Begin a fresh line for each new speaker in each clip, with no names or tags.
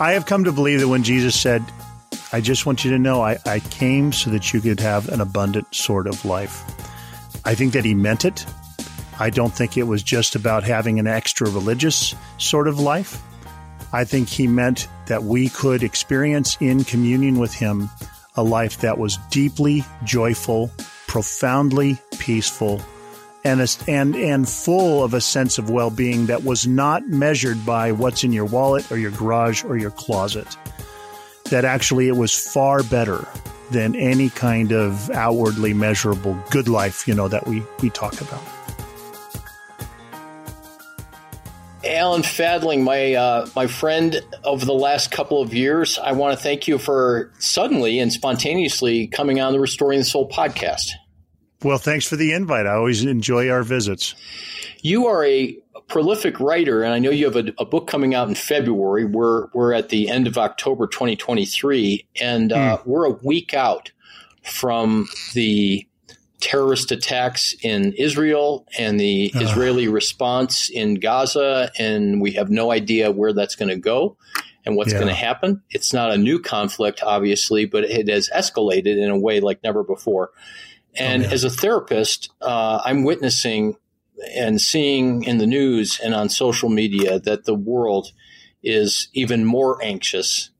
I have come to believe that when Jesus said, I just want you to know I, I came so that you could have an abundant sort of life. I think that he meant it. I don't think it was just about having an extra religious sort of life. I think he meant that we could experience in communion with him a life that was deeply joyful, profoundly peaceful, and, a, and, and full of a sense of well being that was not measured by what's in your wallet or your garage or your closet. That actually it was far better than any kind of outwardly measurable good life, you know, that we, we talk about.
Alan Fadling, my uh, my friend over the last couple of years, I want to thank you for suddenly and spontaneously coming on the Restoring the Soul podcast.
Well, thanks for the invite. I always enjoy our visits.
You are a prolific writer, and I know you have a, a book coming out in February. We're we're at the end of October 2023, and uh, mm. we're a week out from the terrorist attacks in Israel and the uh. Israeli response in Gaza, and we have no idea where that's going to go and what's yeah. going to happen. It's not a new conflict, obviously, but it has escalated in a way like never before. And oh, as a therapist, uh, I'm witnessing and seeing in the news and on social media that the world is even more anxious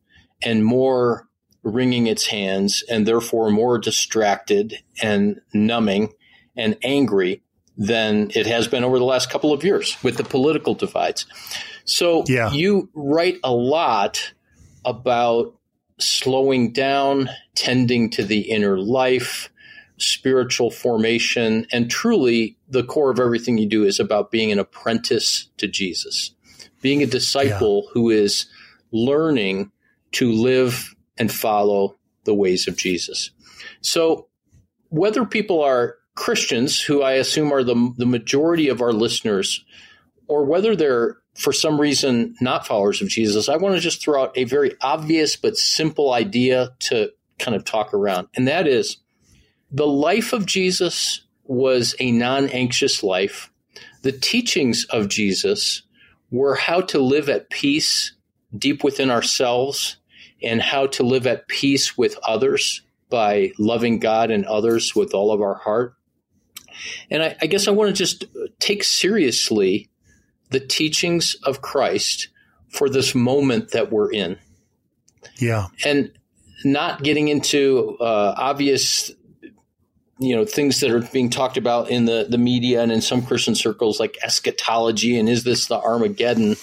and more wringing its hands and therefore more distracted and numbing and angry than it has been over the last couple of years with the political divides. So yeah. you write a lot about slowing down, tending to the inner life, spiritual formation, and truly the core of everything you do is about being an apprentice to Jesus, being a disciple yeah. who is learning to live and follow the ways of Jesus. So, whether people are Christians, who I assume are the, the majority of our listeners, or whether they're for some reason not followers of Jesus, I want to just throw out a very obvious but simple idea to kind of talk around. And that is the life of Jesus was a non anxious life. The teachings of Jesus were how to live at peace deep within ourselves and how to live at peace with others by loving God and others with all of our heart. And I, I guess I want to just take seriously the teachings of Christ for this moment that we're in.
Yeah.
And not getting into uh, obvious you know things that are being talked about in the the media and in some Christian circles like eschatology and is this the Armageddon,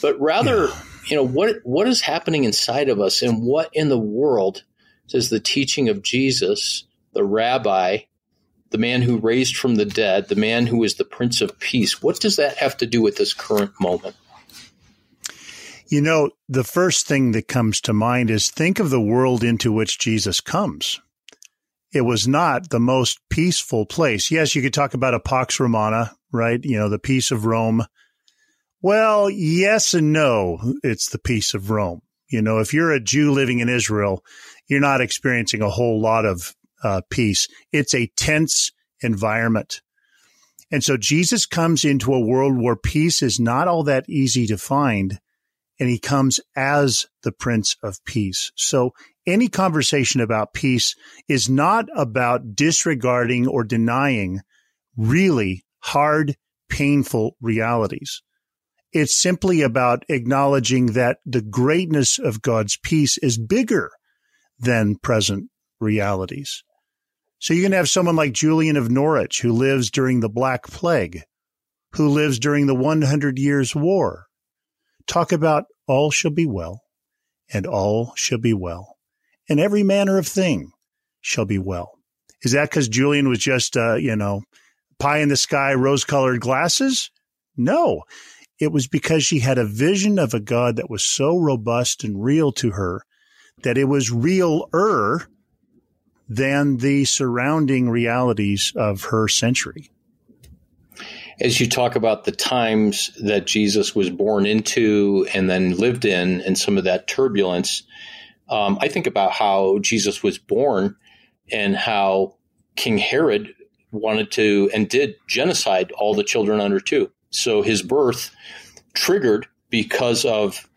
but rather yeah. you know what what is happening inside of us and what in the world does the teaching of Jesus, the Rabbi, the man who raised from the dead, the man who is the Prince of Peace, what does that have to do with this current moment?
You know, the first thing that comes to mind is think of the world into which Jesus comes it was not the most peaceful place. Yes, you could talk about a Pax Romana, right? You know, the peace of Rome. Well, yes and no. It's the peace of Rome. You know, if you're a Jew living in Israel, you're not experiencing a whole lot of uh, peace. It's a tense environment. And so Jesus comes into a world where peace is not all that easy to find. And he comes as the Prince of Peace. So any conversation about peace is not about disregarding or denying really hard, painful realities. It's simply about acknowledging that the greatness of God's peace is bigger than present realities. So you can have someone like Julian of Norwich who lives during the Black Plague, who lives during the 100 Years' War. Talk about all shall be well, and all shall be well and every manner of thing shall be well. Is that because Julian was just, uh, you know, pie in the sky, rose colored glasses? No, it was because she had a vision of a God that was so robust and real to her that it was realer than the surrounding realities of her century.
As you talk about the times that Jesus was born into and then lived in, and some of that turbulence, um, I think about how Jesus was born and how King Herod wanted to and did genocide all the children under two. So his birth triggered because of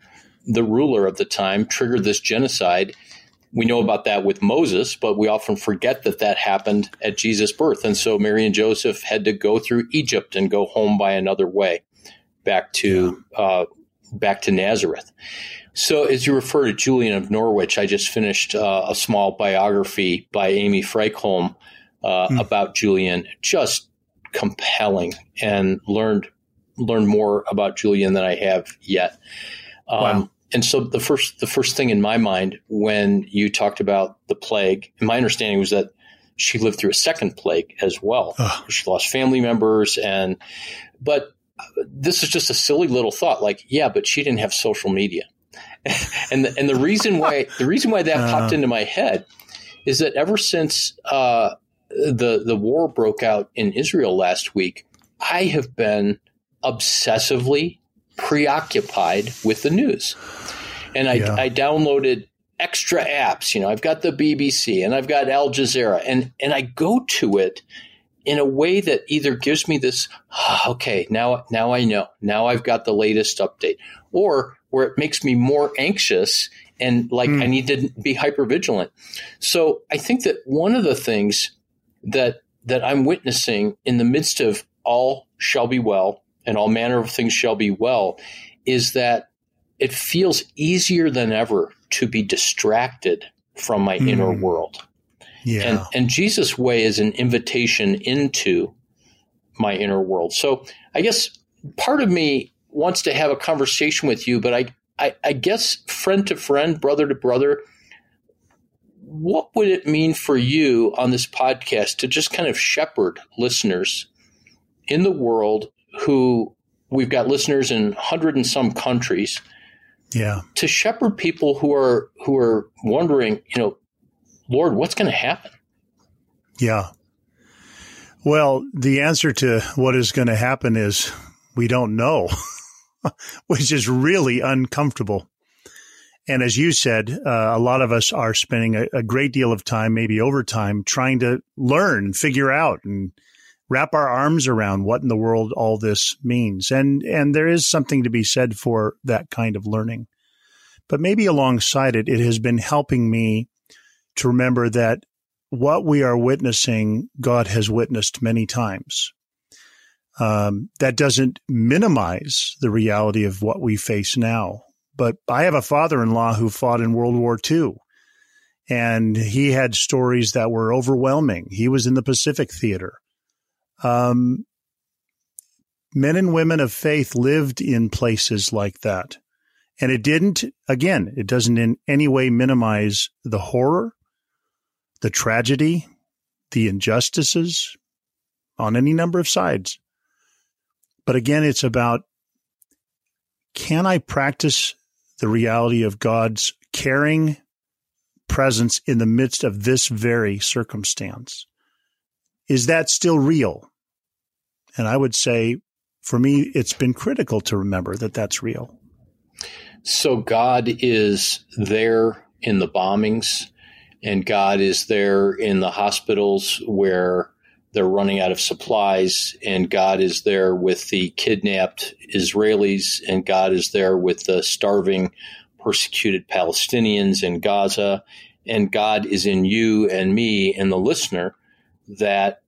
the ruler of the time, triggered this genocide. We know about that with Moses, but we often forget that that happened at Jesus' birth. And so Mary and Joseph had to go through Egypt and go home by another way back to uh, back to Nazareth. So, as you refer to Julian of Norwich, I just finished uh, a small biography by Amy Frykholm uh, hmm. about Julian. Just compelling, and learned learned more about Julian than I have yet. Um, wow. And so, the first the first thing in my mind when you talked about the plague, my understanding was that she lived through a second plague as well. Ugh. She lost family members, and but this is just a silly little thought. Like, yeah, but she didn't have social media, and the, and the reason why the reason why that uh, popped into my head is that ever since uh, the the war broke out in Israel last week, I have been obsessively preoccupied with the news, and I, yeah. I downloaded extra apps. You know, I've got the BBC and I've got Al Jazeera, and and I go to it in a way that either gives me this, oh, okay, now now I know, now I've got the latest update, or where it makes me more anxious and like mm. I need to be hyper vigilant. So I think that one of the things that that I'm witnessing in the midst of all shall be well and all manner of things shall be well is that it feels easier than ever to be distracted from my mm. inner world. Yeah. And, and Jesus' way is an invitation into my inner world. So I guess part of me wants to have a conversation with you, but I, I, I guess friend to friend, brother to brother, what would it mean for you on this podcast to just kind of shepherd listeners in the world who we've got listeners in hundred and some countries
yeah
to shepherd people who are who are wondering you know Lord, what's going to happen?
Yeah. Well, the answer to what is going to happen is we don't know, which is really uncomfortable. And as you said, uh, a lot of us are spending a, a, great deal of time, maybe overtime, trying to learn, figure out, and wrap our arms around what in the world all this means. And and there is something to be said for that kind of learning. But maybe alongside it, it has been helping me to remember that what we are witnessing, God has witnessed many times. Um, that doesn't minimize the reality of what we face now. But I have a father in law who fought in World War II, and he had stories that were overwhelming. He was in the Pacific Theater. Um, men and women of faith lived in places like that. And it didn't, again, it doesn't in any way minimize the horror the tragedy, the injustices on any number of sides. But again, it's about can I practice the reality of God's caring presence in the midst of this very circumstance? Is that still real? And I would say for me, it's been critical to remember that that's real.
So God is there in the bombings and God is there in the hospitals where they're running out of supplies, and God is there with the kidnapped Israelis, and God is there with the starving, persecuted Palestinians in Gaza, and God is in you and me and the listener that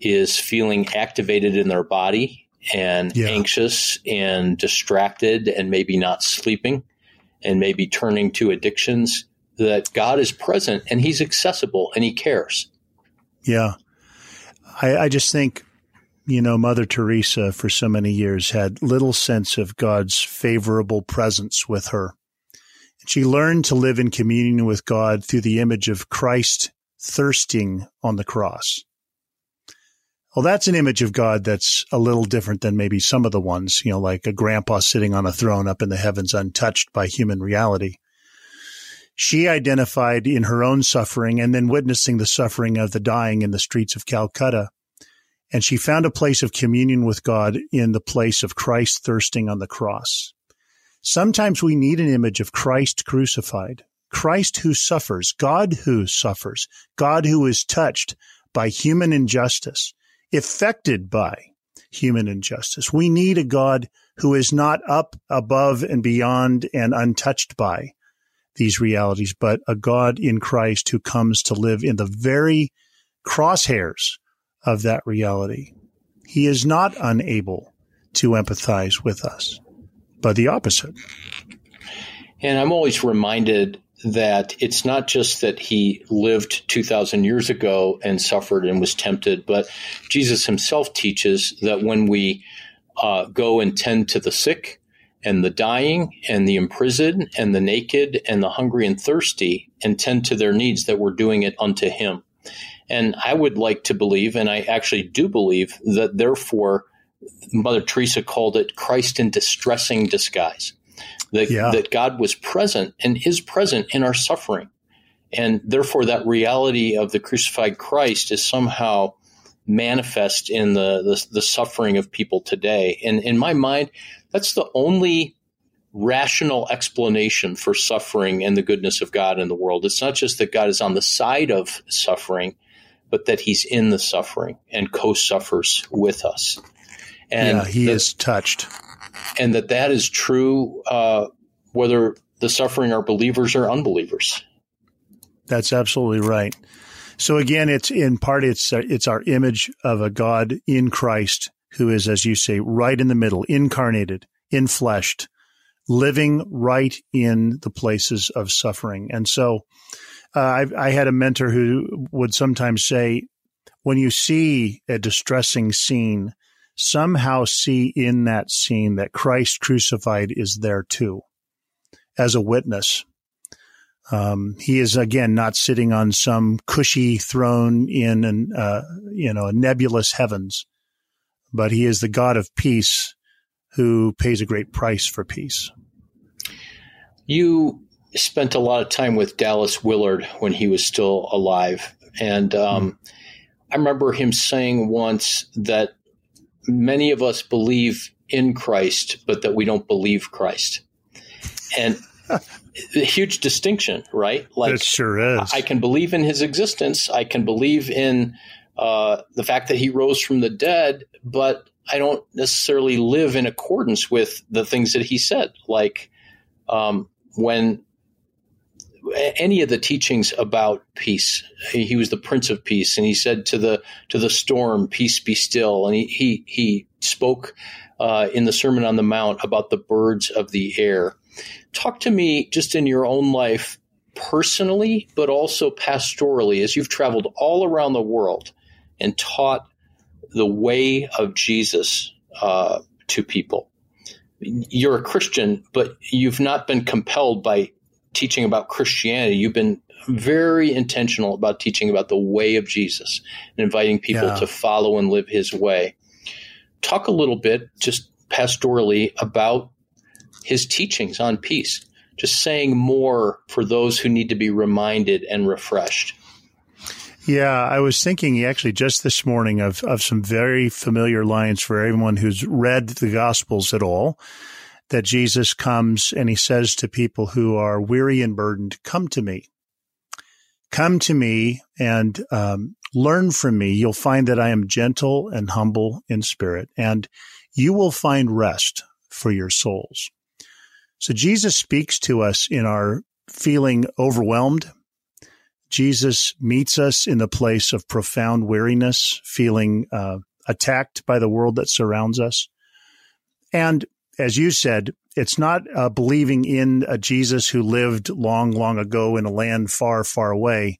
is feeling activated in their body and yeah. anxious and distracted and maybe not sleeping and maybe turning to addictions that God is present and He's accessible and He cares.
Yeah. I, I just think, you know, Mother Teresa for so many years had little sense of God's favorable presence with her. She learned to live in communion with God through the image of Christ thirsting on the cross. Well, that's an image of God that's a little different than maybe some of the ones, you know, like a grandpa sitting on a throne up in the heavens untouched by human reality she identified in her own suffering and then witnessing the suffering of the dying in the streets of Calcutta. And she found a place of communion with God in the place of Christ thirsting on the cross. Sometimes we need an image of Christ crucified, Christ who suffers, God who suffers, God who is touched by human injustice, affected by, human injustice. We need a God who is not up above and beyond and untouched by these realities, but a God in Christ who comes to live in the very crosshairs of that reality. He is not unable to empathize with us, but the opposite.
And I'm always reminded that it's not just that he lived 2,000 years ago and suffered and was tempted, but Jesus himself teaches that when we uh, go and tend to the sick and the dying and the imprisoned and the naked and the hungry and thirsty and tend to their needs, that we're doing it unto him. And I would like to believe, and I actually do believe, that therefore Mother Teresa called it Christ in distressing disguise that, yeah. that God was present and is present in our suffering. And therefore, that reality of the crucified Christ is somehow manifest in the, the, the suffering of people today. And in my mind, that's the only rational explanation for suffering and the goodness of God in the world. It's not just that God is on the side of suffering, but that he's in the suffering and co-suffers with us.
And yeah, he that, is touched
and that that is true uh, whether the suffering are believers or unbelievers.
That's absolutely right. So again, it's in part it's uh, it's our image of a God in Christ who is, as you say, right in the middle, incarnated, infleshed, living right in the places of suffering. And so, uh, I, I had a mentor who would sometimes say, when you see a distressing scene, somehow see in that scene that Christ crucified is there too, as a witness. Um, he is again not sitting on some cushy throne in an uh, you know a nebulous heavens, but he is the God of peace who pays a great price for peace.
You spent a lot of time with Dallas Willard when he was still alive, and um, mm. I remember him saying once that many of us believe in Christ, but that we don't believe Christ. And a huge distinction, right?
Like it sure is.
I can believe in his existence. I can believe in uh, the fact that he rose from the dead, but I don't necessarily live in accordance with the things that he said. Like um, when any of the teachings about peace. He, was the Prince of Peace, and he said to the to the storm, "Peace, be still." And he he he spoke uh, in the Sermon on the Mount about the birds of the air. Talk to me just in your own life, personally, but also pastorally, as you've traveled all around the world and taught the way of Jesus uh, to people. You're a Christian, but you've not been compelled by teaching about Christianity, you've been very intentional about teaching about the way of Jesus and inviting people yeah. to follow and live his way. Talk a little bit, just pastorally, about his teachings on peace, just saying more for those who need to be reminded and refreshed.
Yeah, I was thinking actually just this morning of, of some very familiar lines for everyone who's read the Gospels at all that Jesus comes and he says to people who are weary and burdened, Come to me. Come to me and um, learn from me. You'll find that I am gentle and humble in spirit, and you will find rest for your souls. So Jesus speaks to us in our feeling overwhelmed. Jesus meets us in the place of profound weariness, feeling uh, attacked by the world that surrounds us. And as you said, it's not uh, believing in a Jesus who lived long, long ago in a land far, far away,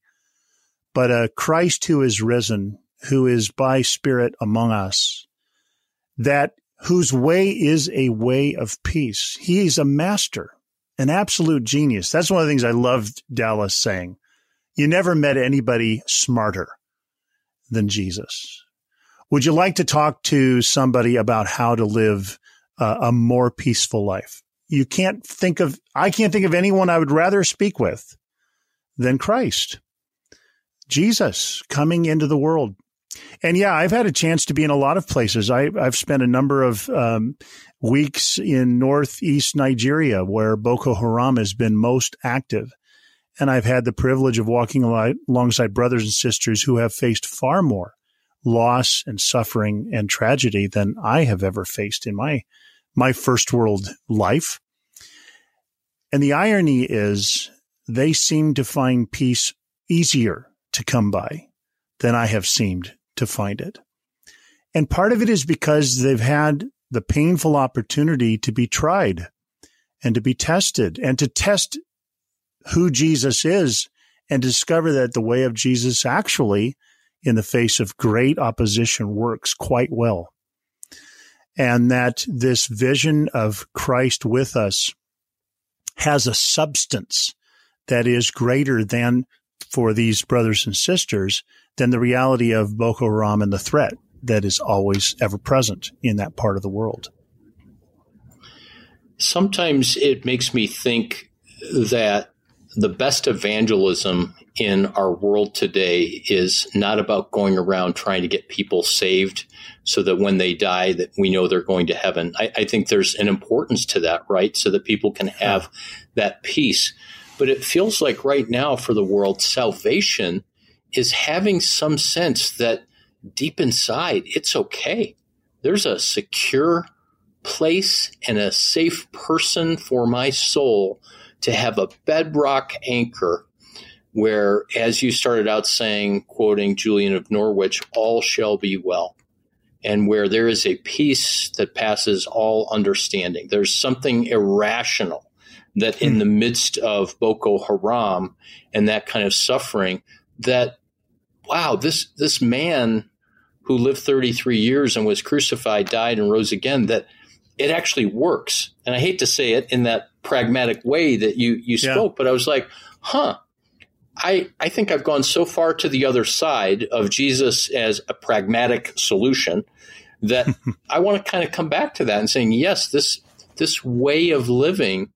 but a Christ who is risen, who is by spirit among us, that whose way is a way of peace. He's a master, an absolute genius. That's one of the things I loved Dallas saying. You never met anybody smarter than Jesus. Would you like to talk to somebody about how to live a more peaceful life. You can't think of, I can't think of anyone I would rather speak with than Christ. Jesus coming into the world. And yeah, I've had a chance to be in a lot of places. I, have spent a number of um, weeks in northeast Nigeria where Boko Haram has been most active. And I've had the privilege of walking alongside brothers and sisters who have faced far more loss and suffering and tragedy than I have ever faced in my my first world life. And the irony is they seem to find peace easier to come by than I have seemed to find it. And part of it is because they've had the painful opportunity to be tried and to be tested and to test who Jesus is and discover that the way of Jesus actually, in the face of great opposition, works quite well. And that this vision of Christ with us has a substance that is greater than for these brothers and sisters than the reality of Boko Haram and the threat that is always ever present in that part of the world.
Sometimes it makes me think that the best evangelism in our world today is not about going around trying to get people saved so that when they die that we know they're going to heaven. I, I think there's an importance to that, right? So that people can have that peace. But it feels like right now for the world, salvation is having some sense that deep inside, it's okay. There's a secure place and a safe person for my soul to have a bedrock anchor where, as you started out saying, quoting Julian of Norwich, all shall be well. And where there is a peace that passes all understanding. There's something irrational that in hmm. the midst of Boko Haram and that kind of suffering, that wow, this this man who lived 33 years and was crucified, died, and rose again, that it actually works. And I hate to say it in that pragmatic way that you you spoke, yeah. but I was like, huh. I, I think I've gone so far to the other side of Jesus as a pragmatic solution that I want to kind of come back to that and saying, yes, this this way of living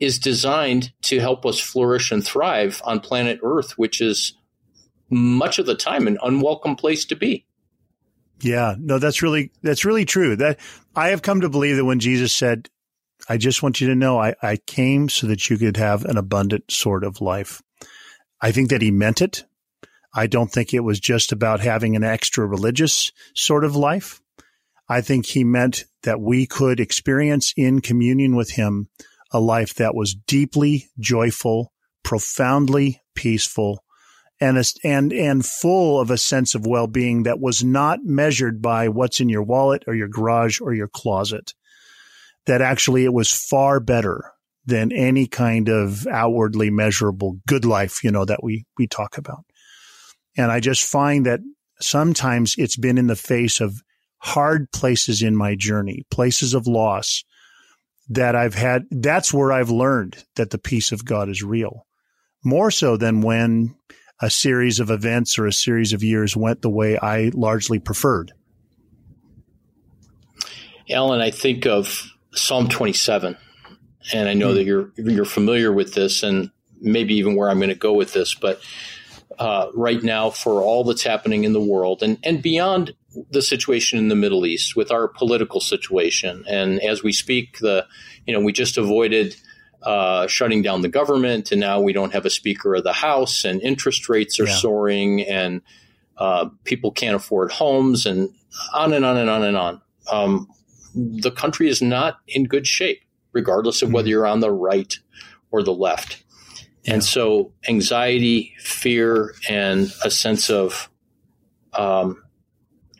is designed to help us flourish and thrive on planet Earth, which is much of the time an unwelcome place to be.
Yeah, no, that's really that's really true. That I have come to believe that when Jesus said, "I just want you to know, I, I came so that you could have an abundant sort of life," I think that he meant it. I don't think it was just about having an extra religious sort of life. I think he meant that we could experience in communion with him a life that was deeply joyful, profoundly peaceful, and a, and and full of a sense of well-being that was not measured by what's in your wallet or your garage or your closet. That actually it was far better than any kind of outwardly measurable good life you know that we we talk about. And i just find that sometimes it's been in the face of hard places in my journey places of loss that i've had that's where i've learned that the peace of god is real more so than when a series of events or a series of years went the way I largely preferred.
Alan, I think of Psalm 27, and I know mm. that you're you're familiar with this, and maybe even where I'm going to go with this. But uh, right now, for all that's happening in the world, and and beyond the situation in the Middle East, with our political situation, and as we speak, the you know we just avoided uh, shutting down the government, and now we don't have a Speaker of the House, and interest rates are yeah. soaring, and uh, people can't afford homes, and on and on and on and on. Um, the country is not in good shape, regardless of mm-hmm. whether you're on the right or the left. Yeah. And so, anxiety, fear, and a sense of um,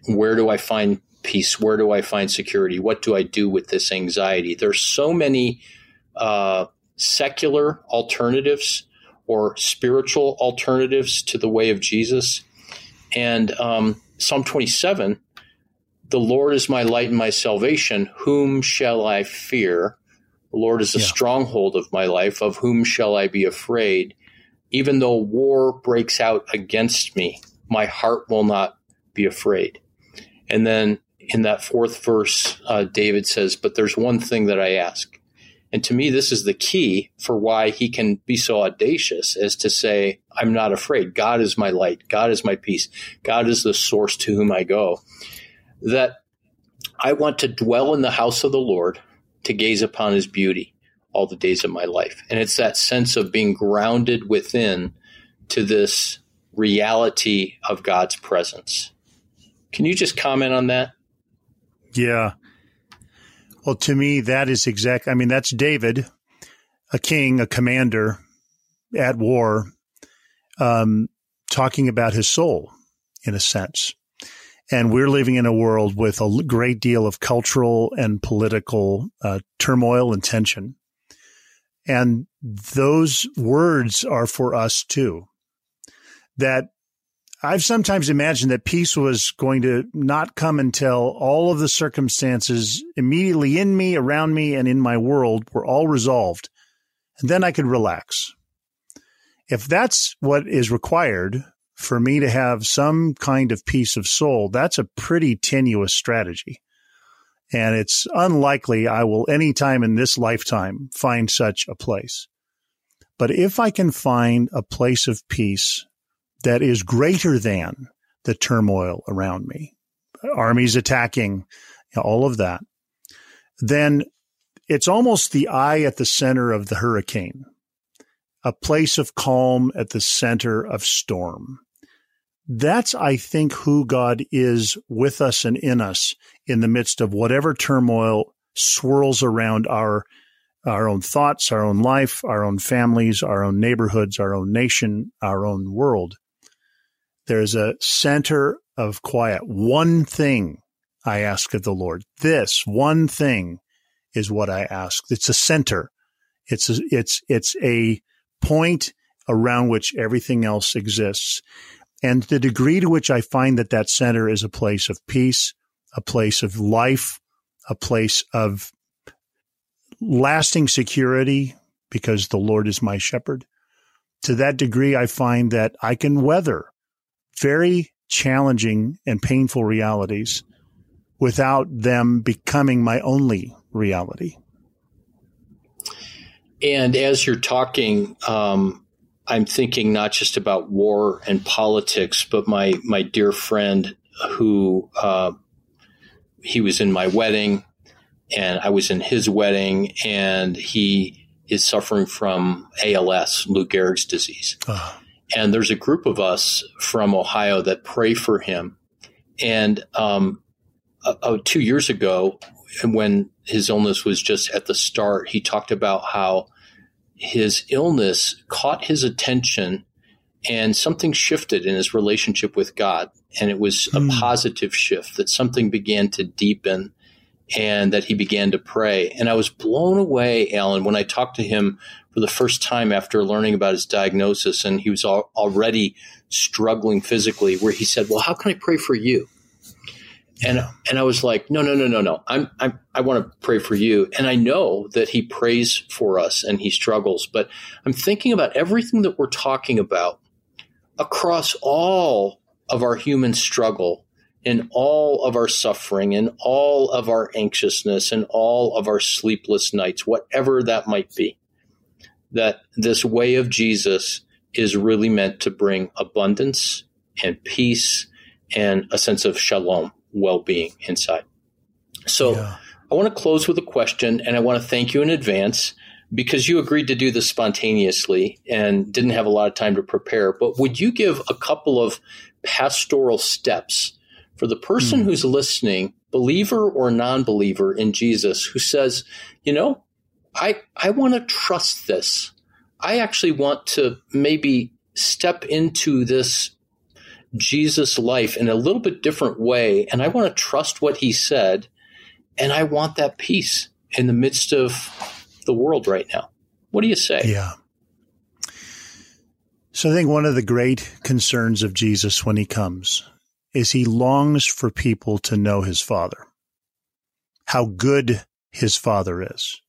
where do I find peace? Where do I find security? What do I do with this anxiety? There's so many uh, secular alternatives or spiritual alternatives to the way of Jesus. And um, Psalm 27 The Lord is my light and my salvation. Whom shall I fear? The Lord is the yeah. stronghold of my life. Of whom shall I be afraid? Even though war breaks out against me, my heart will not be afraid. And then in that fourth verse, uh, David says, But there's one thing that I ask and to me, this is the key for why he can be so audacious as to say, I'm not afraid. God is my light. God is my peace. God is the source to whom I go. That I want to dwell in the house of the Lord to gaze upon his beauty all the days of my life. And it's that sense of being grounded within to this reality of God's presence. Can you just comment on that?
Yeah. Well, to me, that is exact. I mean, that's David, a king, a commander at war, um, talking about his soul in a sense. And we're living in a world with a great deal of cultural and political uh, turmoil and tension. And those words are for us too. That I've sometimes imagined that peace was going to not come until all of the circumstances immediately in me, around me, and in my world were all resolved. And then I could relax. If that's what is required for me to have some kind of peace of soul, that's a pretty tenuous strategy. And it's unlikely I will any time in this lifetime find such a place. But if I can find a place of peace that is greater than the turmoil around me, armies attacking, all of that, then it's almost the eye at the center of the hurricane, a place of calm at the center of storm. That's, I think, who God is with us and in us in the midst of whatever turmoil swirls around our our own thoughts, our own life, our own families, our own neighborhoods, our own nation, our own world. There's a center of quiet. One thing I ask of the Lord. This one thing is what I ask. It's a center. It's a, it's it's a point around which everything else exists. And the degree to which I find that that center is a place of peace, a place of life, a place of lasting security because the Lord is my shepherd. To that degree, I find that I can weather very challenging and painful realities without them becoming my only reality.
And as you're talking, um, I'm thinking not just about war and politics, but my my dear friend who uh, he was in my wedding, and I was in his wedding, and he is suffering from ALS, Lou Gehrig's disease. Oh. And there's a group of us from Ohio that pray for him. And um, uh, two years ago, when his illness was just at the start, he talked about how his illness caught his attention and something shifted in his relationship with God. And it was a hmm. positive shift that something began to deepen and that he began to pray. And I was blown away, Alan, when I talked to him for the first time after learning about his diagnosis. And he was al- already struggling physically, where he said, Well, how can I pray for you? And and I was like, no, no, no, no, no. I'm, I'm I want to pray for you. And I know that he prays for us and he struggles, but I'm thinking about everything that we're talking about across all of our human struggle in all of our suffering in all of our anxiousness and all of our sleepless nights, whatever that might be. That this way of Jesus is really meant to bring abundance and peace and a sense of shalom well being inside. So yeah. I want to close with a question and I want to thank you in advance because you agreed to do this spontaneously and didn't have a lot of time to prepare. But would you give a couple of pastoral steps for the person mm. who's listening, believer or non believer in Jesus, who says, you know, I, I want to trust this. I actually want to maybe step into this Jesus' life in a little bit different way. And I want to trust what he said. And I want that peace in the midst of the world right now. What do you say?
Yeah. So I think one of the great concerns of Jesus when he comes is he longs for people to know his father, how good his father is.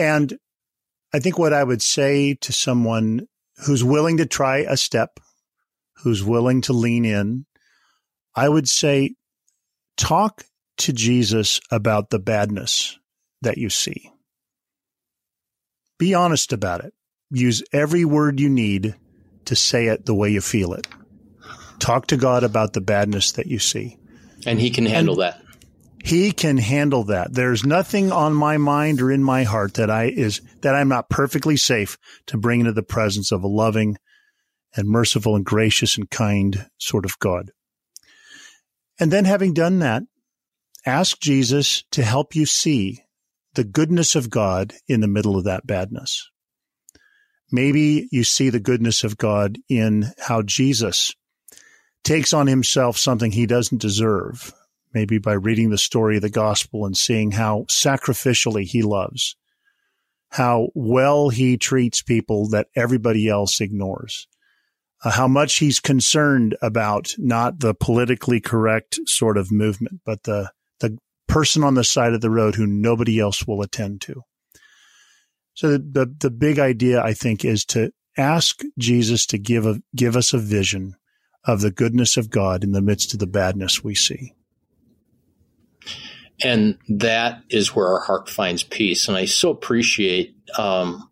And I think what I would say to someone who's willing to try a step who's willing to lean in, I would say talk to Jesus about the badness that you see. Be honest about it. Use every word you need to say it the way you feel it. Talk to God about the badness that you see.
And He can handle and that.
He can handle that. There's nothing on my mind or in my heart that I is that I'm not perfectly safe to bring into the presence of a loving, and merciful and gracious and kind sort of God. And then having done that, ask Jesus to help you see the goodness of God in the middle of that badness. Maybe you see the goodness of God in how Jesus takes on himself something he doesn't deserve, maybe by reading the story of the gospel and seeing how sacrificially he loves, how well he treats people that everybody else ignores, uh, how much he's concerned about not the politically correct sort of movement, but the, the person on the side of the road who nobody else will attend to. So the, the, the big idea, I think, is to ask Jesus to give a, give us a vision of the goodness of God in the midst of the badness we see.
And that is where our heart finds peace. And I so appreciate um,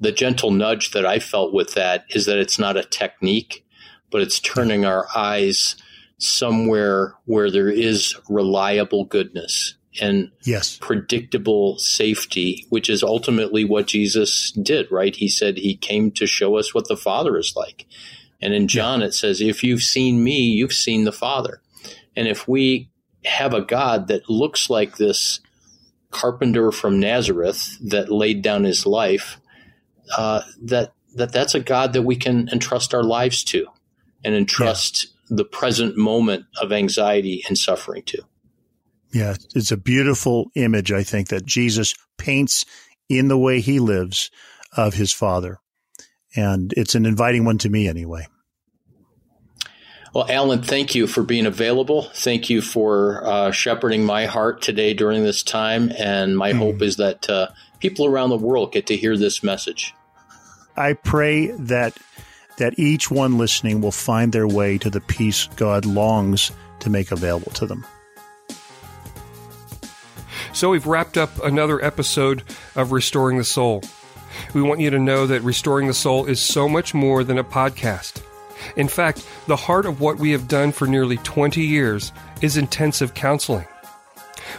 the gentle nudge that I felt with that is that it's not a technique, but it's turning our eyes somewhere where there is reliable goodness and
yes.
predictable safety, which is ultimately what Jesus did, right? He said he came to show us what the Father is like. And in John, yeah. it says, if you've seen me, you've seen the Father. And if we have a God that looks like this carpenter from Nazareth that laid down his life, uh, that, that that's a God that we can entrust our lives to and entrust yeah. the present moment of anxiety and suffering to.
Yeah, it's a beautiful image, I think, that Jesus paints in the way he lives of his Father. And it's an inviting one to me anyway.
Well, Alan, thank you for being available. Thank you for uh, shepherding my heart today during this time. And my mm. hope is that uh, people around the world get to hear this message.
I pray that that each one listening will find their way to the peace God longs to make available to them.
So we've wrapped up another episode of Restoring the Soul. We want you to know that Restoring the Soul is so much more than a podcast. In fact, the heart of what we have done for nearly 20 years is intensive counseling.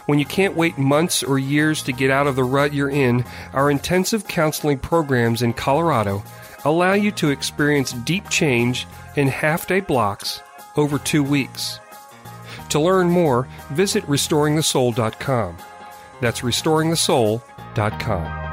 When you can't wait months or years to get out of the rut you're in, our intensive counseling programs in Colorado allow you to experience deep change in half day blocks over two weeks. To learn more, visit restoringthesoul.com. That's restoringthesoul.com.